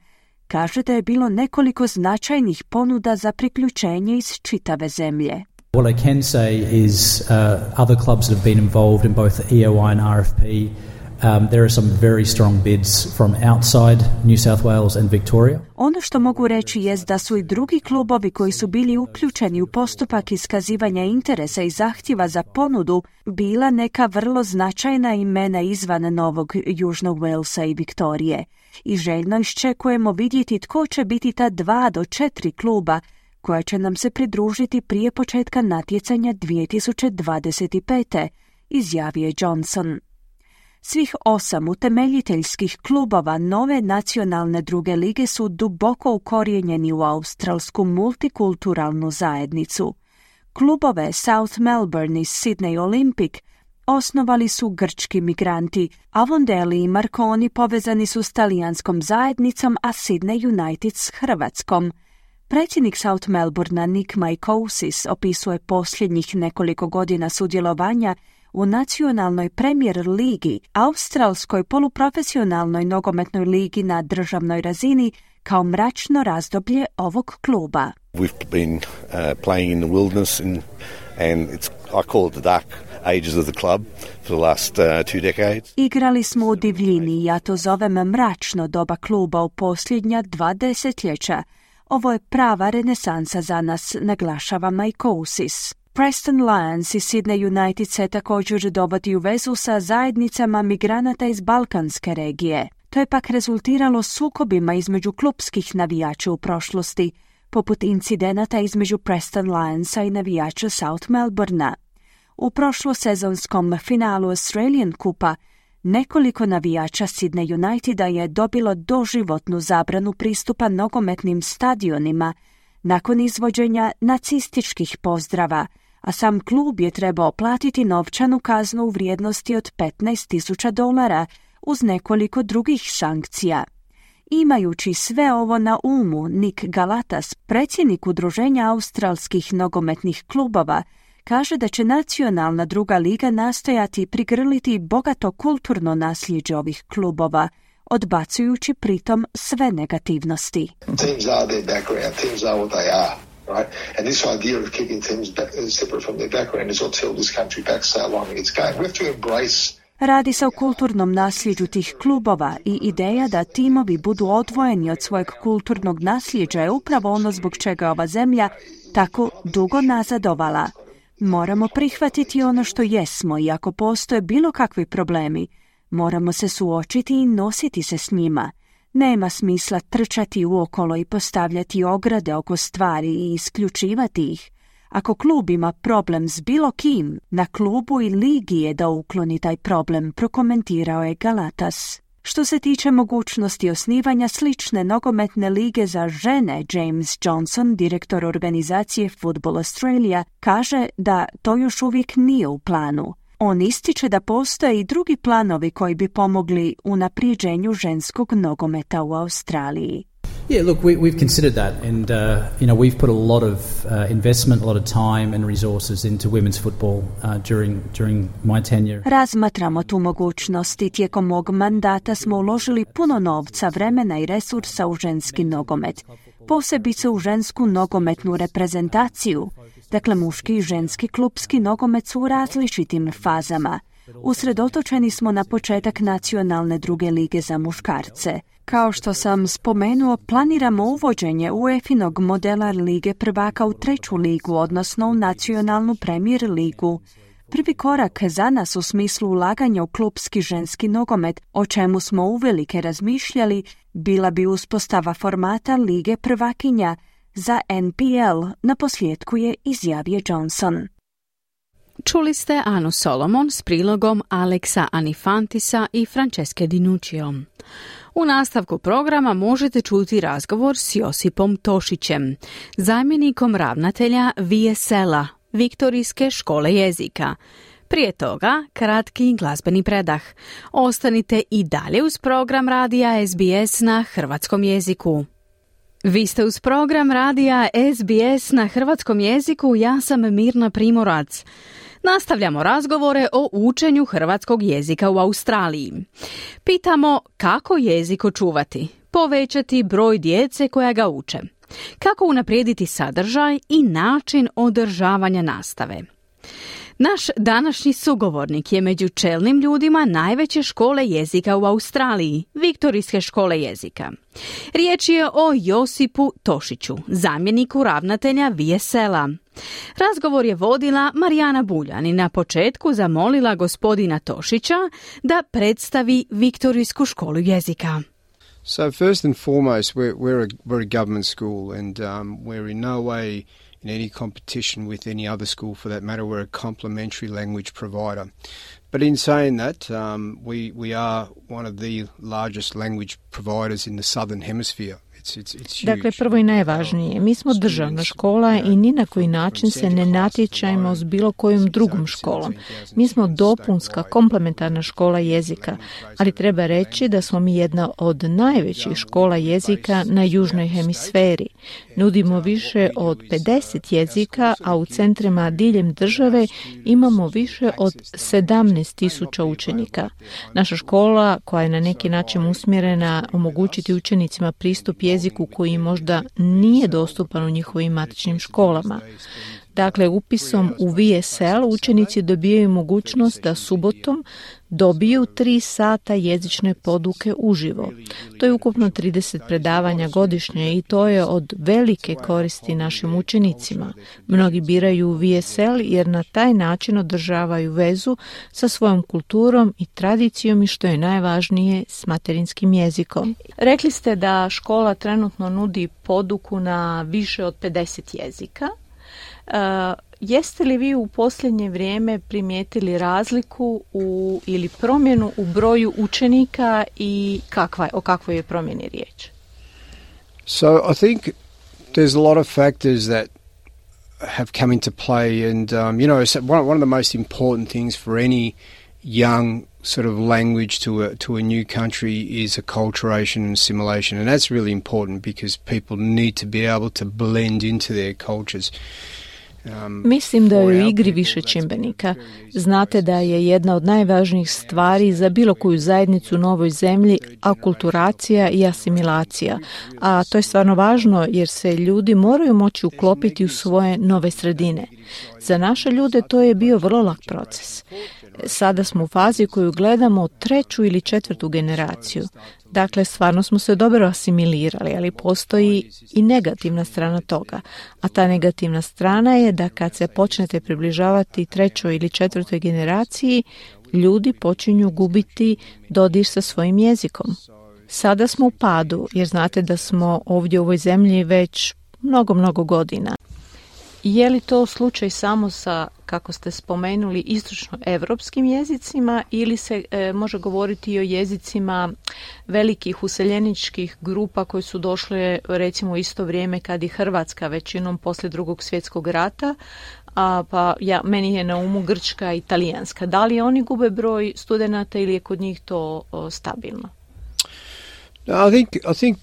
kaže da je bilo nekoliko značajnih ponuda za priključenje iz čitave zemlje. What I can say is uh, other clubs that have been involved in both EOI and RFP Um, there are some very strong bids from outside New South Wales and Victoria. Ono što mogu reći jest da su i drugi klubovi koji su bili uključeni u postupak iskazivanja interesa i zahtjeva za ponudu bila neka vrlo značajna imena izvan Novog Južnog Walesa i Viktorije. I željno iščekujemo vidjeti tko će biti ta dva do četiri kluba koja će nam se pridružiti prije početka natjecanja 2025. izjavio je Johnson. Svih osam utemeljiteljskih klubova nove nacionalne druge lige su duboko ukorijenjeni u australsku multikulturalnu zajednicu. Klubove South Melbourne i Sydney Olympic osnovali su grčki migranti, Avondeli i Marconi povezani su s talijanskom zajednicom, a Sydney United s Hrvatskom. Predsjednik South Melbournea Nick Mykosis opisuje posljednjih nekoliko godina sudjelovanja u nacionalnoj premijer ligi, australskoj poluprofesionalnoj nogometnoj ligi na državnoj razini kao mračno razdoblje ovog kluba. We've been uh, playing in the wilderness in, and it's, I call it the dark ages of the club for the last uh, two decades. Igrali smo u divljini, ja to zovem mračno doba kluba u posljednja dva desetljeća. Ovo je prava renesansa za nas, naglašava Mike Ousis. Preston Lions i Sydney United se također dovodi u vezu sa zajednicama migranata iz Balkanske regije. To je pak rezultiralo sukobima između klubskih navijača u prošlosti, poput incidenata između Preston Lionsa i navijača South Melbournea. U prošlosezonskom finalu Australian Kupa nekoliko navijača Sydney Uniteda je dobilo doživotnu zabranu pristupa nogometnim stadionima nakon izvođenja nacističkih pozdrava, a sam klub je trebao platiti novčanu kaznu u vrijednosti od 15.000 dolara uz nekoliko drugih sankcija. Imajući sve ovo na umu, Nick Galatas, predsjednik Udruženja australskih nogometnih klubova, kaže da će nacionalna druga liga nastojati prigrliti bogato kulturno nasljeđe ovih klubova, odbacujući pritom sve negativnosti. Right? And this idea of keeping teams back, separate from their background is what's held this country back so long in its game. We have to embrace Radi se o kulturnom nasljeđu tih klubova i ideja da timovi budu odvojeni od svojeg kulturnog nasljeđa je upravo ono zbog čega ova zemlja tako dugo nazadovala. Moramo prihvatiti ono što jesmo i ako postoje bilo kakvi problemi, moramo se suočiti i nositi se s njima. Nema smisla trčati uokolo i postavljati ograde oko stvari i isključivati ih. Ako klub ima problem s bilo kim, na klubu i ligi je da ukloni taj problem, prokomentirao je Galatas. Što se tiče mogućnosti osnivanja slične nogometne lige za žene, James Johnson, direktor organizacije Football Australia, kaže da to još uvijek nije u planu. On ističe da postoje i drugi planovi koji bi pomogli u naprijeđenju ženskog nogometa u Australiji. Yeah, look, we, we've considered that, and uh, you know we've put a lot of uh, investment, a lot of time and resources into women's football uh, during during my tenure. Razmatramo tu mogućnost i tijekom mog mandata smo uložili puno novca, vremena i resursa u ženski nogomet, posebice u žensku nogometnu reprezentaciju. Dakle, muški i ženski klubski nogomet su u različitim fazama. Usredotočeni smo na početak nacionalne druge lige za muškarce. Kao što sam spomenuo, planiramo uvođenje UEFA-inog modela Lige prvaka u treću ligu, odnosno u nacionalnu premijer ligu. Prvi korak za nas u smislu ulaganja u klubski ženski nogomet, o čemu smo uvelike razmišljali, bila bi uspostava formata Lige prvakinja za NPL, na posljedku je izjavio Johnson. Čuli ste Anu Solomon s prilogom Aleksa Anifantisa i Franceske Dinuccio. U nastavku programa možete čuti razgovor s Josipom Tošićem, zamjenikom ravnatelja VSL-a, Viktorijske škole jezika. Prije toga, kratki glazbeni predah. Ostanite i dalje uz program radija SBS na hrvatskom jeziku. Vi ste uz program radija SBS na hrvatskom jeziku, ja sam Mirna Primorac. Nastavljamo razgovore o učenju hrvatskog jezika u Australiji. Pitamo kako jezik očuvati, povećati broj djece koja ga uče, kako unaprijediti sadržaj i način održavanja nastave. Naš današnji sugovornik je među čelnim ljudima najveće škole jezika u Australiji, Viktorijske škole jezika. Riječ je o Josipu Tošiću, zamjeniku ravnatelja VSL-a. Razgovor je vodila Marijana Buljan i na početku zamolila gospodina Tošića da predstavi Viktorijsku školu jezika. So first and foremost, we're, we're, a, we're a government school and um, we're in no way in any competition with any other school for that matter. We're a complementary language provider. But in saying that, um, we, we are one of the largest language providers in the southern hemisphere. Dakle, prvo i najvažnije, mi smo državna škola i ni na koji način se ne natječajmo s bilo kojom drugom školom. Mi smo dopunska, komplementarna škola jezika, ali treba reći da smo mi jedna od najvećih škola jezika na južnoj hemisferi. Nudimo više od 50 jezika, a u centrima diljem države imamo više od 17 tisuća učenika. Naša škola, koja je na neki način usmjerena omogućiti učenicima pristup jeziku koji možda nije dostupan u njihovim matičnim školama. Dakle, upisom u VSL učenici dobijaju mogućnost da subotom dobiju tri sata jezične poduke uživo. To je ukupno 30 predavanja godišnje i to je od velike koristi našim učenicima. Mnogi biraju VSL jer na taj način održavaju vezu sa svojom kulturom i tradicijom i što je najvažnije s materinskim jezikom. Rekli ste da škola trenutno nudi poduku na više od 50 jezika. Uh, jeste li vi u posljednje vrijeme primijetili razliku u, ili promjenu u broju učenika i kakva, o kakvoj je promjeni riječ? So I think there's a lot of factors that have come into play and um, you know one, one of the most important things for any young sort of language to a, to a new country is acculturation and assimilation and that's really important because people need to be able to blend into their cultures Mislim da je u igri više čimbenika. Znate da je jedna od najvažnijih stvari za bilo koju zajednicu u novoj zemlji akulturacija i asimilacija. A to je stvarno važno jer se ljudi moraju moći uklopiti u svoje nove sredine. Za naše ljude to je bio vrlo lak proces. Sada smo u fazi koju gledamo treću ili četvrtu generaciju. Dakle, stvarno smo se dobro asimilirali, ali postoji i negativna strana toga. A ta negativna strana je da kad se počnete približavati trećoj ili četvrtoj generaciji, ljudi počinju gubiti dodir sa svojim jezikom. Sada smo u padu, jer znate da smo ovdje u ovoj zemlji već mnogo, mnogo godina. Je li to slučaj samo sa, kako ste spomenuli, istočno-evropskim jezicima ili se e, može govoriti i o jezicima velikih useljeničkih grupa koji su došle recimo u isto vrijeme kad i Hrvatska većinom poslije drugog svjetskog rata, a pa ja, meni je na umu grčka i italijanska. Da li oni gube broj studenata ili je kod njih to stabilno? I think I think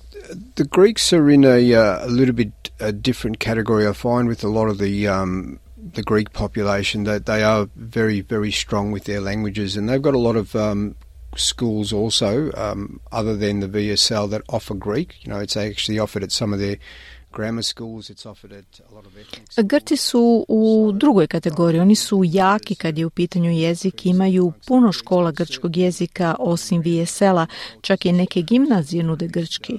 the Greeks are in a, uh, a little bit a different category. I find with a lot of the um, the Greek population that they are very very strong with their languages, and they've got a lot of um, schools also um, other than the VSL that offer Greek. You know, it's actually offered at some of their Grci su u drugoj kategoriji, oni su jaki kad je u pitanju jezik, imaju puno škola grčkog jezika osim VSL-a, čak i neke gimnazije nude grčki.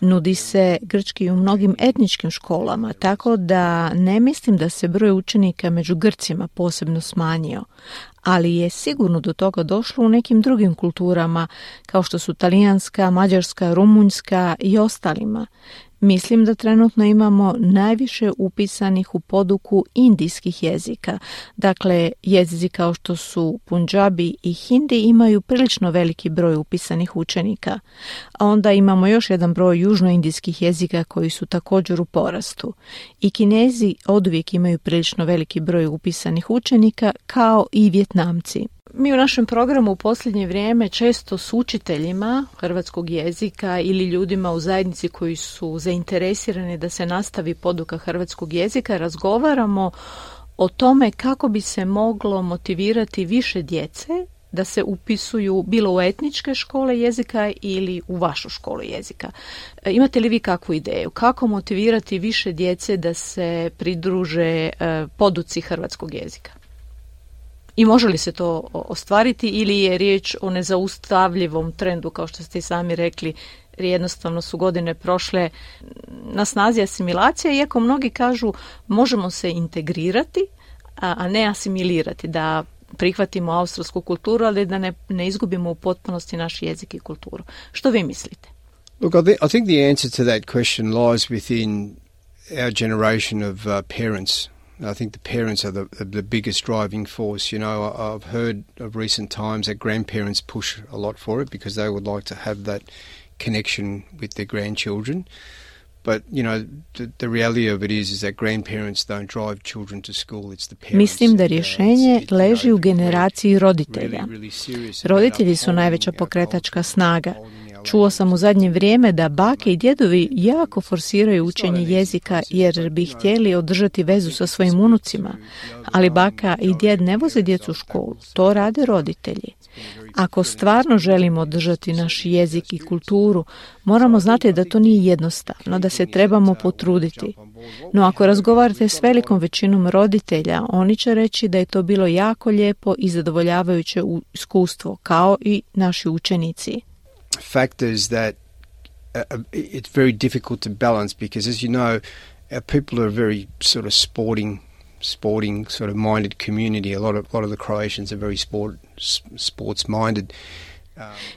Nudi se grčki u mnogim etničkim školama, tako da ne mislim da se broj učenika među Grcima posebno smanjio, ali je sigurno do toga došlo u nekim drugim kulturama, kao što su talijanska, mađarska, rumunjska i ostalima. Mislim da trenutno imamo najviše upisanih u poduku indijskih jezika. Dakle, jezici kao što su Punjabi i Hindi imaju prilično veliki broj upisanih učenika. A onda imamo još jedan broj južnoindijskih jezika koji su također u porastu. I Kinezi oduvijek imaju prilično veliki broj upisanih učenika kao i Vjetnamci. Mi u našem programu u posljednje vrijeme često s učiteljima hrvatskog jezika ili ljudima u zajednici koji su zainteresirani da se nastavi poduka hrvatskog jezika razgovaramo o tome kako bi se moglo motivirati više djece da se upisuju bilo u etničke škole jezika ili u vašu školu jezika. E, imate li vi kakvu ideju? Kako motivirati više djece da se pridruže e, poduci hrvatskog jezika? I može li se to ostvariti ili je riječ o nezaustavljivom trendu, kao što ste i sami rekli, jednostavno su godine prošle na snazi asimilacija, iako mnogi kažu možemo se integrirati, a ne asimilirati, da prihvatimo australsku kulturu, ali da ne, ne izgubimo u potpunosti naš jezik i kulturu. Što vi mislite? Look, I think the answer to that question lies within our generation of uh, parents I think the parents are the, the biggest driving force. You know, I've heard of recent times that grandparents push a lot for it because they would like to have that connection with their grandchildren. But you know, the, the reality of it is, is that grandparents don't drive children to school. It's the parents. Mislim da rješenje leži u generaciji roditelja. Roditelji su najveća pokretačka snaga. Čuo sam u zadnje vrijeme da bake i djedovi jako forsiraju učenje jezika jer bi htjeli održati vezu sa svojim unucima, ali baka i djed ne voze djecu u školu, to rade roditelji. Ako stvarno želimo održati naš jezik i kulturu, moramo znati da to nije jednostavno, da se trebamo potruditi. No ako razgovarate s velikom većinom roditelja, oni će reći da je to bilo jako lijepo i zadovoljavajuće iskustvo, kao i naši učenici. Factors that uh, uh, it's very difficult to balance because, as you know, our people are a very sort of sporting sporting sort of minded community. A lot of a lot of the Croatians are very sport sports minded.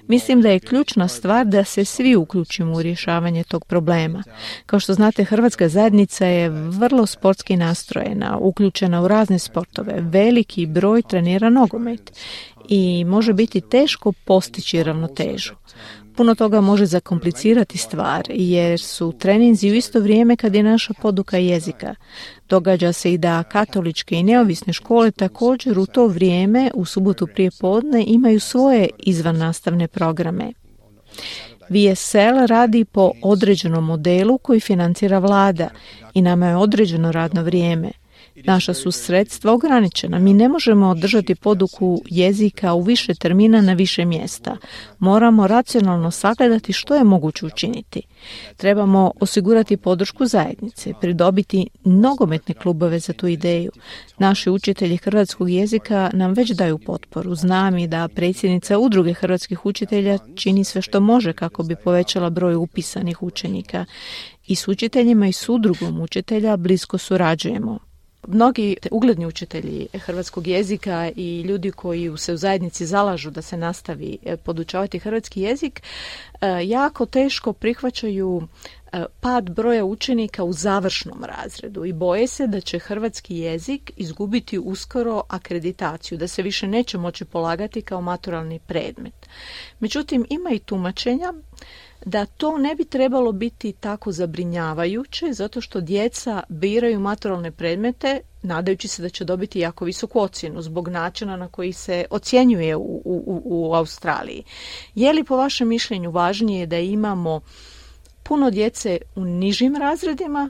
Mislim da je ključna stvar da se svi uključimo u rješavanje tog problema. Kao što znate, Hrvatska zajednica je vrlo sportski nastrojena, uključena u razne sportove. Veliki broj trenira nogomet i može biti teško postići ravnotežu puno toga može zakomplicirati stvar jer su treninzi u isto vrijeme kad je naša poduka jezika. Događa se i da katoličke i neovisne škole također u to vrijeme u subotu prije podne imaju svoje izvan nastavne programe. VSL radi po određenom modelu koji financira vlada i nama je određeno radno vrijeme. Naša su sredstva ograničena. Mi ne možemo održati poduku jezika u više termina na više mjesta. Moramo racionalno sagledati što je moguće učiniti. Trebamo osigurati podršku zajednice, pridobiti nogometne klubove za tu ideju. Naši učitelji hrvatskog jezika nam već daju potporu. Znam i da predsjednica udruge hrvatskih učitelja čini sve što može kako bi povećala broj upisanih učenika. I s učiteljima i s udrugom učitelja blisko surađujemo. Mnogi ugledni učitelji hrvatskog jezika i ljudi koji se u zajednici zalažu da se nastavi e, podučavati hrvatski jezik e, jako teško prihvaćaju e, pad broja učenika u završnom razredu i boje se da će hrvatski jezik izgubiti uskoro akreditaciju, da se više neće moći polagati kao maturalni predmet. Međutim, ima i tumačenja da to ne bi trebalo biti tako zabrinjavajuće zato što djeca biraju maturalne predmete nadajući se da će dobiti jako visoku ocjenu zbog načina na koji se ocjenjuje u, u, u Australiji. Je li po vašem mišljenju važnije da imamo puno djece u nižim razredima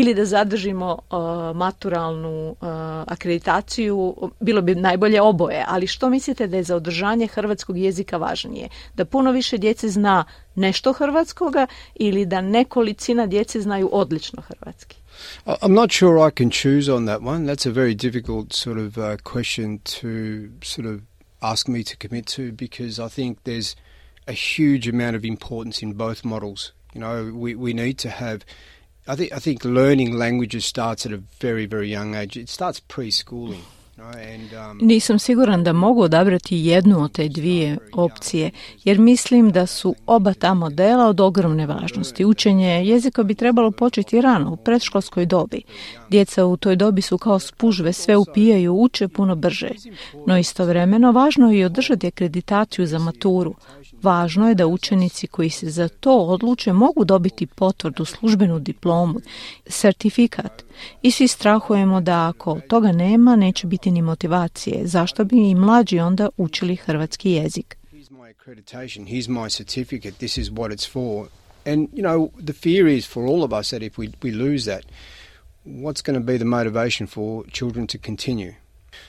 ili da zadržimo uh, maturalnu uh, akreditaciju, bilo bi najbolje oboje, ali što mislite da je za održanje hrvatskog jezika važnije? Da puno više djece zna nešto hrvatskoga ili da nekolicina djece znaju odlično hrvatski? I'm not sure I can choose on that one. That's a very difficult sort of uh, question to sort of ask me to commit to because I think there's a huge amount of importance in both models. You know, we, we need to have I think I think learning languages starts at a very very young age. It starts preschooling. Um, Nisam siguran da mogu odabrati jednu od te dvije opcije, jer mislim da su oba ta modela od ogromne važnosti. Učenje jezika bi trebalo početi rano, u predškolskoj dobi. Djeca u toj dobi su kao spužve, sve upijaju, uče puno brže. No istovremeno važno je i održati akreditaciju za maturu, Važno je da učenici koji se za to odluče mogu dobiti potvrdu, službenu diplomu, certifikat. I svi strahujemo da ako toga nema, neće biti ni motivacije. Zašto bi i mlađi onda učili hrvatski jezik? And, you know, the fear is for all of us that if we, we lose that, what's going to be the motivation for children to continue?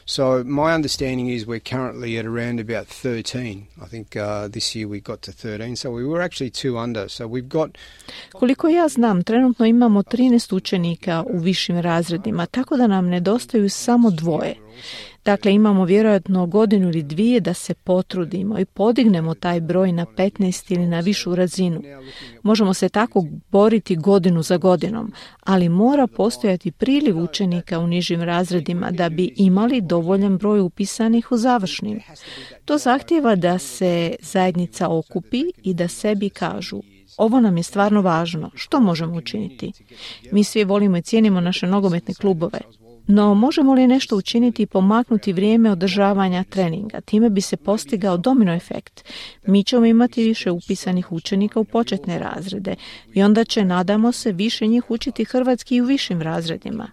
So my understanding is we're currently at around about 13. I think uh, this year we got to 13, so we were actually two under. So we've got Koliko ja znam, trenutno imamo 13 učenika u višim razredima, tako da nam nedostaju samo dvoje. Dakle, imamo vjerojatno godinu ili dvije da se potrudimo i podignemo taj broj na 15 ili na višu razinu. Možemo se tako boriti godinu za godinom, ali mora postojati priliv učenika u nižim razredima da bi imali dovoljan broj upisanih u završnim. To zahtjeva da se zajednica okupi i da sebi kažu ovo nam je stvarno važno. Što možemo učiniti? Mi svi volimo i cijenimo naše nogometne klubove. No možemo li nešto učiniti i pomaknuti vrijeme održavanja treninga? Time bi se postigao domino efekt. Mi ćemo imati više upisanih učenika u početne razrede i onda će, nadamo se, više njih učiti hrvatski u višim razredima.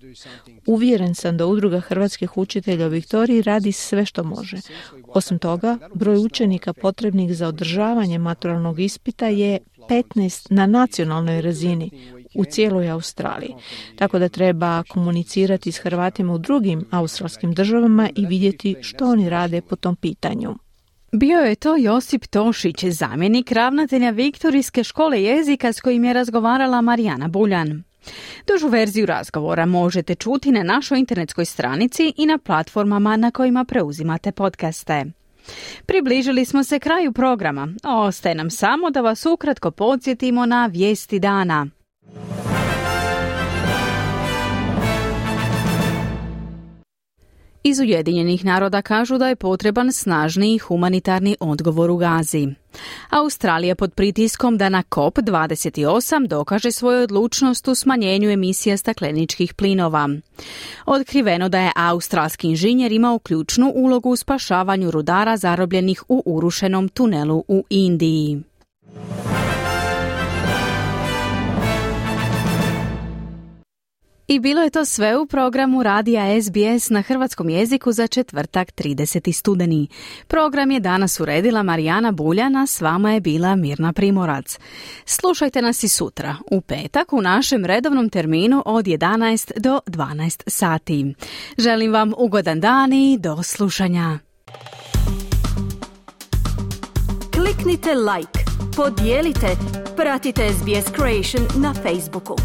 Uvjeren sam da udruga hrvatskih učitelja u Viktoriji radi sve što može. Osim toga, broj učenika potrebnih za održavanje maturalnog ispita je 15 na nacionalnoj razini u cijeloj Australiji. Tako da treba komunicirati s Hrvatima u drugim australskim državama i vidjeti što oni rade po tom pitanju. Bio je to Josip Tošić, zamjenik ravnatelja Viktorijske škole jezika s kojim je razgovarala Marijana Buljan. Dužu verziju razgovora možete čuti na našoj internetskoj stranici i na platformama na kojima preuzimate podcaste. Približili smo se kraju programa. Ostaje nam samo da vas ukratko podsjetimo na vijesti dana. Iz Ujedinjenih naroda kažu da je potreban snažniji humanitarni odgovor u Gazi. Australija pod pritiskom da na COP28 dokaže svoju odlučnost u smanjenju emisija stakleničkih plinova. Otkriveno da je australski inženjer imao ključnu ulogu u spašavanju rudara zarobljenih u urušenom tunelu u Indiji. I bilo je to sve u programu Radija SBS na hrvatskom jeziku za četvrtak 30. studeni. Program je danas uredila Marijana Buljana, s vama je bila Mirna Primorac. Slušajte nas i sutra, u petak, u našem redovnom terminu od 11 do 12 sati. Želim vam ugodan dan i do slušanja. Kliknite like, podijelite, pratite SBS Creation na Facebooku.